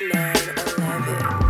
Man, I love it.